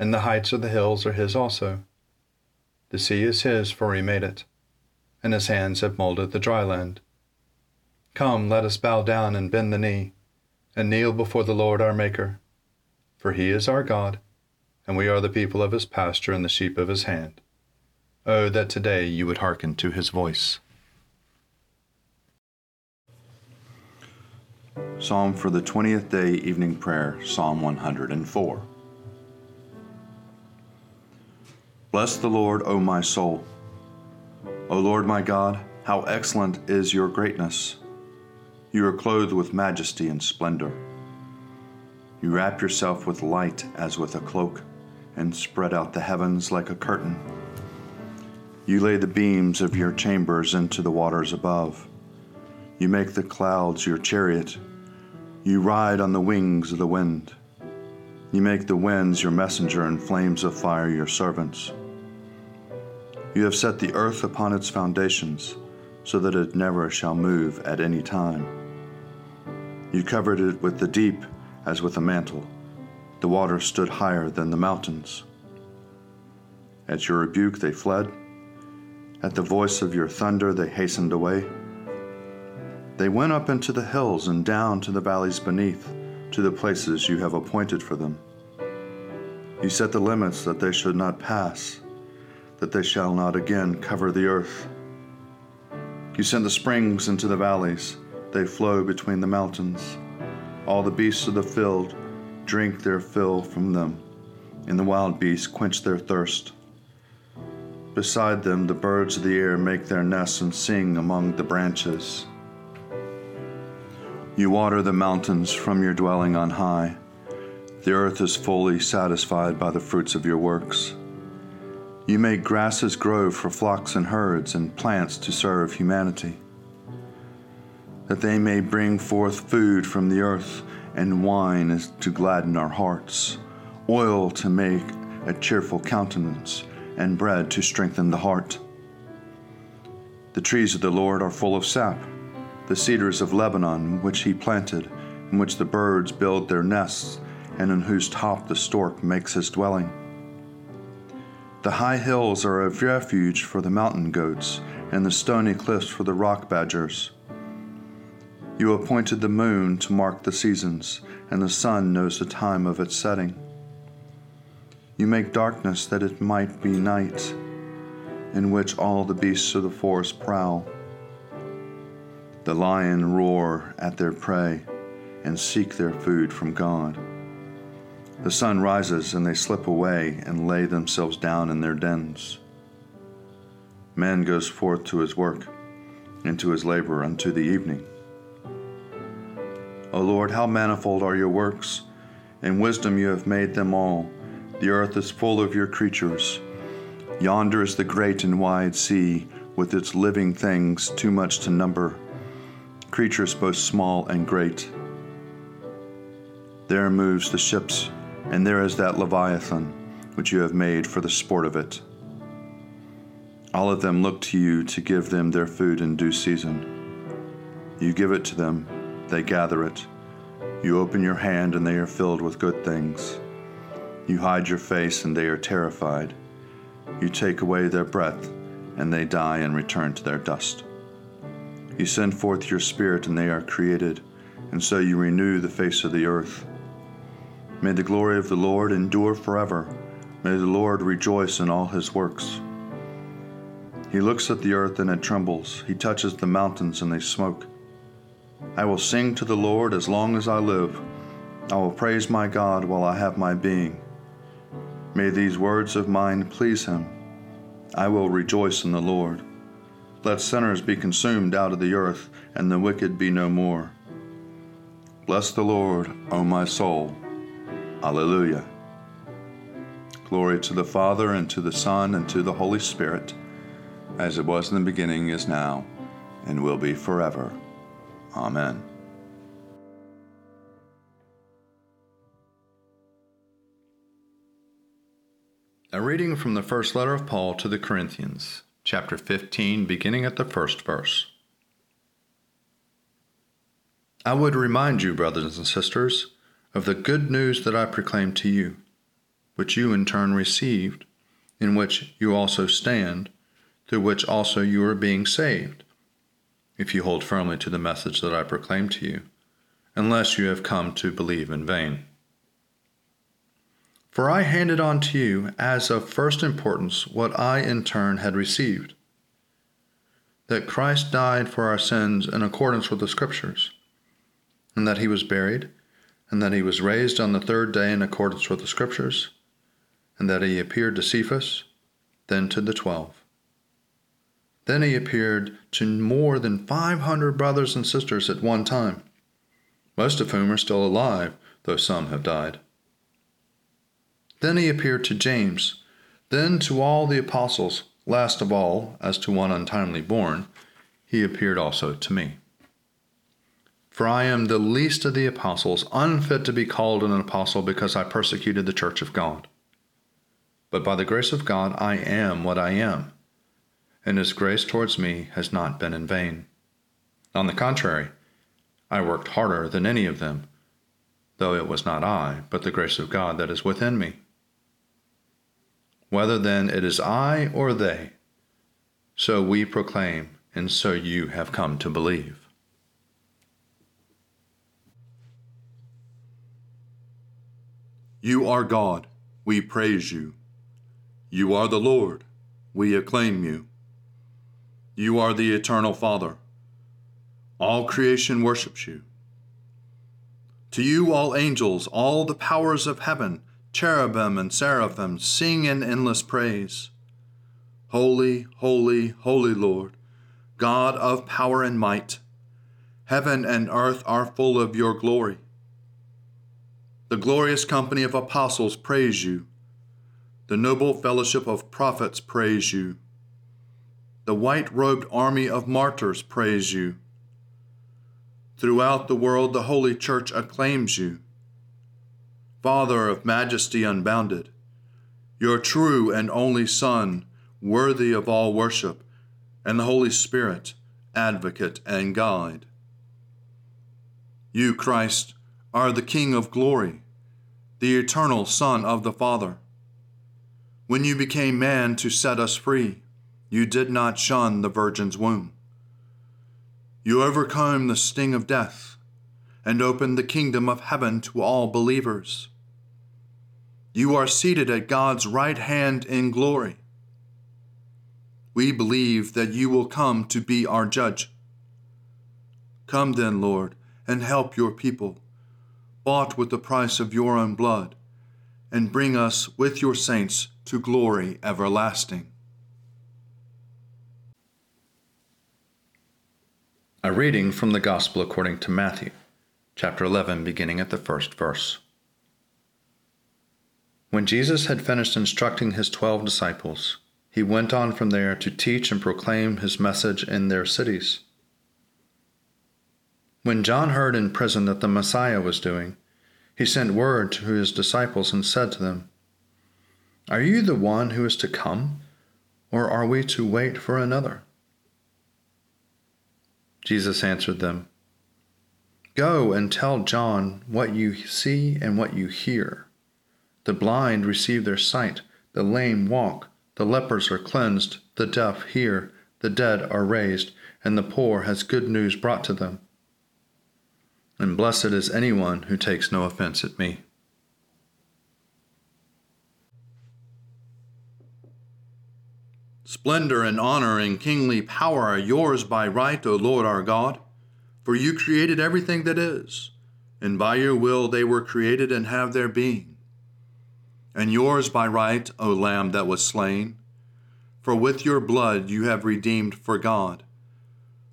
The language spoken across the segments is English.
and the heights of the hills are his also. The sea is his, for he made it, and his hands have molded the dry land. Come, let us bow down and bend the knee, and kneel before the Lord our Maker. For he is our God, and we are the people of his pasture and the sheep of his hand. Oh, that today you would hearken to his voice. Psalm for the 20th day evening prayer, Psalm 104. Bless the Lord, O my soul. O Lord my God, how excellent is your greatness! You are clothed with majesty and splendor. You wrap yourself with light as with a cloak, and spread out the heavens like a curtain. You lay the beams of your chambers into the waters above. You make the clouds your chariot. You ride on the wings of the wind. You make the winds your messenger and flames of fire your servants. You have set the earth upon its foundations, so that it never shall move at any time. You covered it with the deep as with a mantle. The waters stood higher than the mountains. At your rebuke they fled. At the voice of your thunder they hastened away. They went up into the hills and down to the valleys beneath, to the places you have appointed for them. You set the limits that they should not pass that they shall not again cover the earth. You send the springs into the valleys, they flow between the mountains. All the beasts of the field drink their fill from them, and the wild beasts quench their thirst. Beside them, the birds of the air make their nests and sing among the branches. You water the mountains from your dwelling on high. The earth is fully satisfied by the fruits of your works. You make grasses grow for flocks and herds, and plants to serve humanity, that they may bring forth food from the earth, and wine to gladden our hearts, oil to make a cheerful countenance, and bread to strengthen the heart. The trees of the Lord are full of sap, the cedars of Lebanon, which he planted, in which the birds build their nests, and in whose top the stork makes his dwelling. The high hills are a refuge for the mountain goats, and the stony cliffs for the rock badgers. You appointed the moon to mark the seasons, and the sun knows the time of its setting. You make darkness that it might be night, in which all the beasts of the forest prowl. The lion roar at their prey and seek their food from God. The sun rises, and they slip away and lay themselves down in their dens. Man goes forth to his work, and to his labor unto the evening. O Lord, how manifold are your works! In wisdom you have made them all. The earth is full of your creatures. Yonder is the great and wide sea, with its living things too much to number, creatures both small and great. There moves the ships and there is that Leviathan, which you have made for the sport of it. All of them look to you to give them their food in due season. You give it to them, they gather it. You open your hand, and they are filled with good things. You hide your face, and they are terrified. You take away their breath, and they die and return to their dust. You send forth your spirit, and they are created, and so you renew the face of the earth. May the glory of the Lord endure forever. May the Lord rejoice in all his works. He looks at the earth and it trembles. He touches the mountains and they smoke. I will sing to the Lord as long as I live. I will praise my God while I have my being. May these words of mine please him. I will rejoice in the Lord. Let sinners be consumed out of the earth, and the wicked be no more. Bless the Lord, O my soul. Alleluia. Glory to the Father, and to the Son, and to the Holy Spirit, as it was in the beginning, is now, and will be forever. Amen. A reading from the first letter of Paul to the Corinthians, chapter 15, beginning at the first verse. I would remind you, brothers and sisters, of the good news that I proclaimed to you, which you in turn received, in which you also stand, through which also you are being saved, if you hold firmly to the message that I proclaimed to you, unless you have come to believe in vain. For I handed on to you as of first importance what I in turn had received that Christ died for our sins in accordance with the Scriptures, and that he was buried and that he was raised on the third day in accordance with the Scriptures, and that he appeared to Cephas, then to the twelve. Then he appeared to more than 500 brothers and sisters at one time, most of whom are still alive, though some have died. Then he appeared to James, then to all the apostles, last of all, as to one untimely born, he appeared also to me. For I am the least of the apostles, unfit to be called an apostle because I persecuted the church of God. But by the grace of God, I am what I am, and his grace towards me has not been in vain. On the contrary, I worked harder than any of them, though it was not I, but the grace of God that is within me. Whether then it is I or they, so we proclaim, and so you have come to believe. You are God, we praise you. You are the Lord, we acclaim you. You are the eternal Father. All creation worships you. To you, all angels, all the powers of heaven, cherubim and seraphim, sing in endless praise. Holy, holy, holy Lord, God of power and might, heaven and earth are full of your glory. The glorious company of apostles praise you. The noble fellowship of prophets praise you. The white robed army of martyrs praise you. Throughout the world, the Holy Church acclaims you. Father of majesty unbounded, your true and only Son, worthy of all worship, and the Holy Spirit, advocate and guide. You, Christ, are the King of glory, the eternal Son of the Father. When you became man to set us free, you did not shun the Virgin's womb. You overcame the sting of death and opened the kingdom of heaven to all believers. You are seated at God's right hand in glory. We believe that you will come to be our judge. Come then, Lord, and help your people bought with the price of your own blood, and bring us with your saints to glory everlasting. A reading from the Gospel according to Matthew, chapter 11, beginning at the first verse. When Jesus had finished instructing his twelve disciples, he went on from there to teach and proclaim his message in their cities. When John heard in prison that the Messiah was doing, he sent word to his disciples and said to them, Are you the one who is to come, or are we to wait for another? Jesus answered them, Go and tell John what you see and what you hear. The blind receive their sight, the lame walk, the lepers are cleansed, the deaf hear, the dead are raised, and the poor has good news brought to them and blessed is anyone who takes no offense at me. Splendor and honor and kingly power are yours by right, O Lord our God, for you created everything that is, and by your will they were created and have their being. And yours by right, O Lamb that was slain, for with your blood you have redeemed for God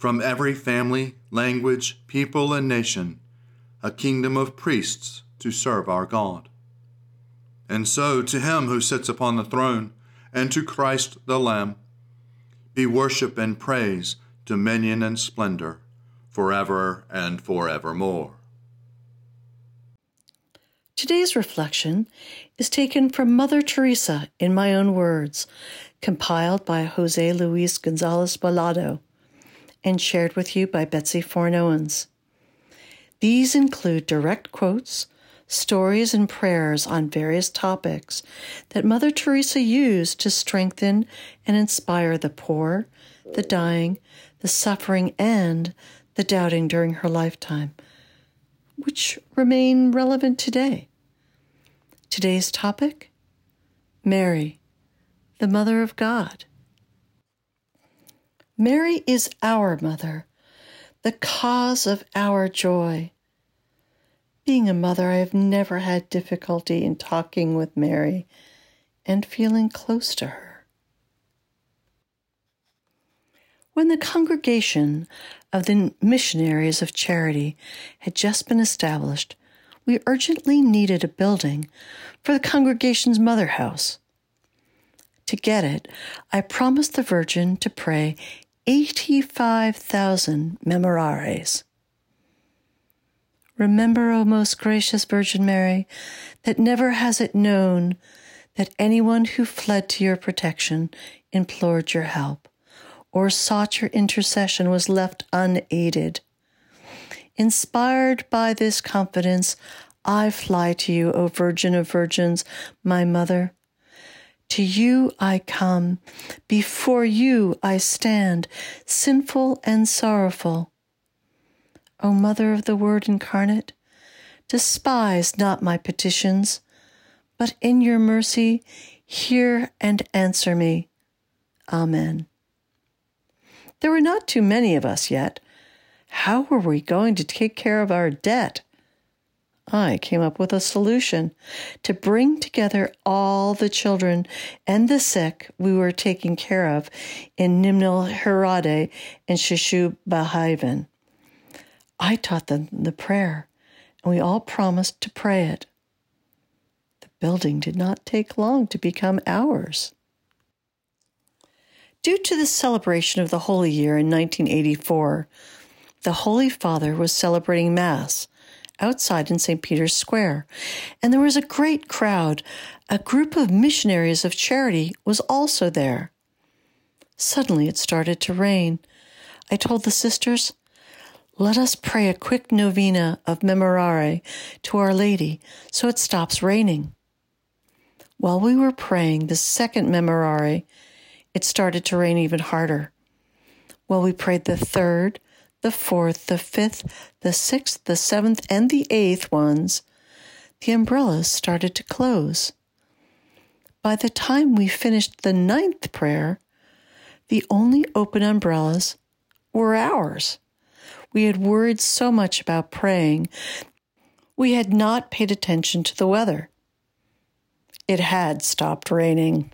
from every family, language, people, and nation, a kingdom of priests to serve our God. And so, to him who sits upon the throne, and to Christ the Lamb, be worship and praise, dominion and splendor, forever and forevermore. Today's reflection is taken from Mother Teresa in my own words, compiled by Jose Luis Gonzalez Balado, and shared with you by Betsy Foreign Owens. These include direct quotes stories and prayers on various topics that Mother Teresa used to strengthen and inspire the poor, the dying, the suffering, and the doubting during her lifetime, which remain relevant today. Today's topic Mary, the Mother of God. Mary is our mother, the cause of our joy. Being a mother, I have never had difficulty in talking with Mary and feeling close to her. When the congregation of the Missionaries of Charity had just been established, we urgently needed a building for the congregation's mother house. To get it, I promised the Virgin to pray 85,000 memorares. Remember, O most gracious Virgin Mary, that never has it known that anyone who fled to your protection implored your help or sought your intercession was left unaided. Inspired by this confidence, I fly to you, O Virgin of Virgins, my Mother. To you I come, before you I stand, sinful and sorrowful. O Mother of the Word incarnate, despise not my petitions, but in your mercy hear and answer me. Amen. There were not too many of us yet. How were we going to take care of our debt? I came up with a solution to bring together all the children and the sick we were taking care of in Nirmal Hriday and Shishu. I taught them the prayer, and we all promised to pray it. The building did not take long to become ours. Due to the celebration of the Holy Year in 1984, the Holy Father was celebrating Mass outside in St. Peter's Square, and there was a great crowd. A group of missionaries of charity was also there. Suddenly it started to rain. I told the sisters, let us pray a quick novena of Memorare to Our Lady so it stops raining. While we were praying the second Memorare, it started to rain even harder. While we prayed the third, the fourth, the fifth, the sixth, the seventh, and the eighth ones, the umbrellas started to close. By the time we finished the ninth prayer, the only open umbrellas were ours. We had worried so much about praying, we had not paid attention to the weather. It had stopped raining.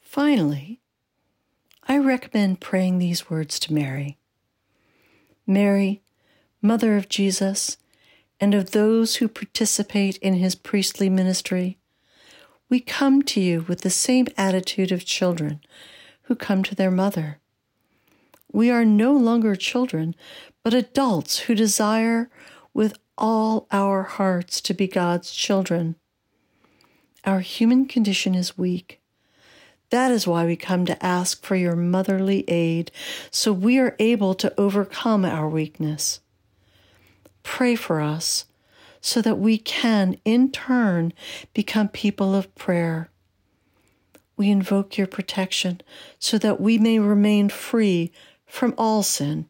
Finally, I recommend praying these words to Mary Mary, Mother of Jesus, and of those who participate in his priestly ministry, we come to you with the same attitude of children who come to their mother. We are no longer children, but adults who desire with all our hearts to be God's children. Our human condition is weak. That is why we come to ask for your motherly aid so we are able to overcome our weakness. Pray for us so that we can, in turn, become people of prayer. We invoke your protection so that we may remain free from all sin.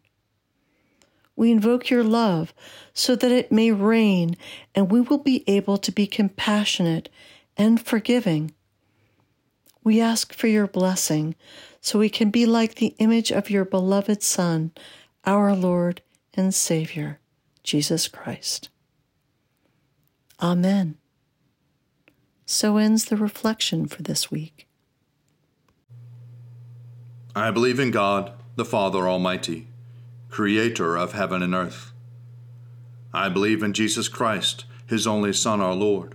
We invoke your love so that it may reign and we will be able to be compassionate and forgiving. We ask for your blessing so we can be like the image of your beloved Son, our Lord and Savior, Jesus Christ. Amen. So ends the reflection for this week. I believe in God, the Father Almighty, creator of heaven and earth. I believe in Jesus Christ, his only Son, our Lord.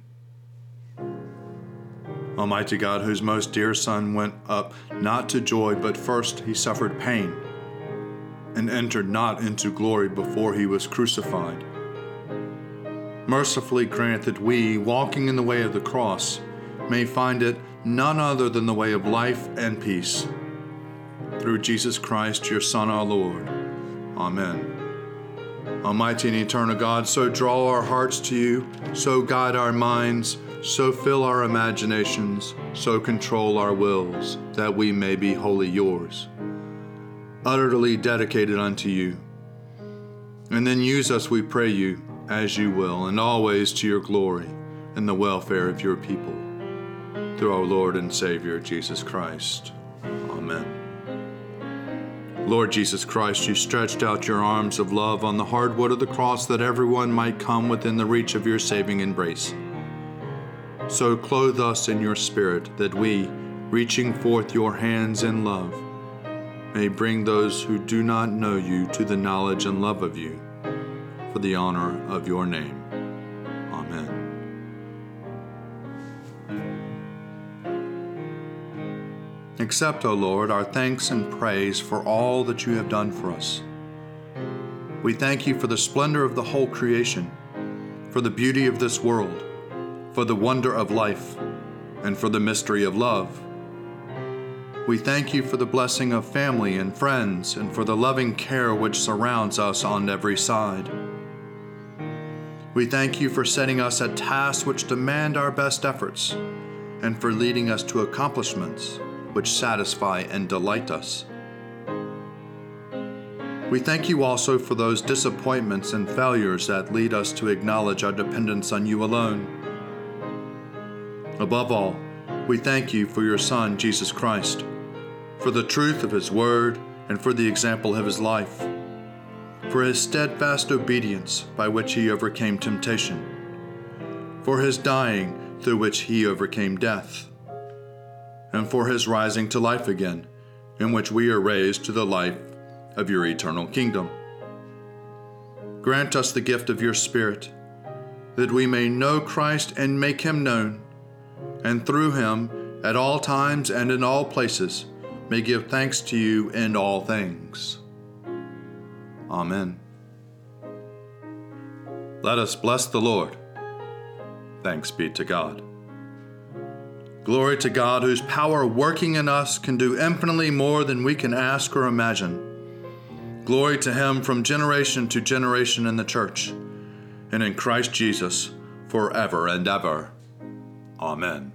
Almighty God, whose most dear Son went up not to joy, but first he suffered pain, and entered not into glory before he was crucified. Mercifully grant that we, walking in the way of the cross, may find it none other than the way of life and peace. Through Jesus Christ, your Son, our Lord. Amen. Almighty and eternal God, so draw our hearts to you, so guide our minds, so fill our imaginations, so control our wills, that we may be wholly yours, utterly dedicated unto you. And then use us, we pray you, as you will, and always to your glory and the welfare of your people. Through our Lord and Savior, Jesus Christ. Amen. Lord Jesus Christ, you stretched out your arms of love on the hard wood of the cross that everyone might come within the reach of your saving embrace. So clothe us in your Spirit that we, reaching forth your hands in love, may bring those who do not know you to the knowledge and love of you, for the honor of your name. Amen. Accept, O Lord, our thanks and praise for all that you have done for us. We thank you for the splendor of the whole creation, for the beauty of this world, for the wonder of life, and for the mystery of love. We thank you for the blessing of family and friends, and for the loving care which surrounds us on every side. We thank you for setting us at tasks which demand our best efforts, and for leading us to accomplishments which satisfy and delight us. We thank you also for those disappointments and failures that lead us to acknowledge our dependence on you alone. Above all, we thank you for your Son, Jesus Christ, for the truth of his word and for the example of his life, for his steadfast obedience by which he overcame temptation, for his dying through which he overcame death and for his rising to life again, in which we are raised to the life of your eternal kingdom. Grant us the gift of your Spirit, that we may know Christ and make him known, and through him, at all times and in all places, may give thanks to you in all things. Amen. Let us bless the Lord. Thanks be to God. Glory to God, whose power working in us can do infinitely more than we can ask or imagine. Glory to Him from generation to generation in the church and in Christ Jesus forever and ever. Amen.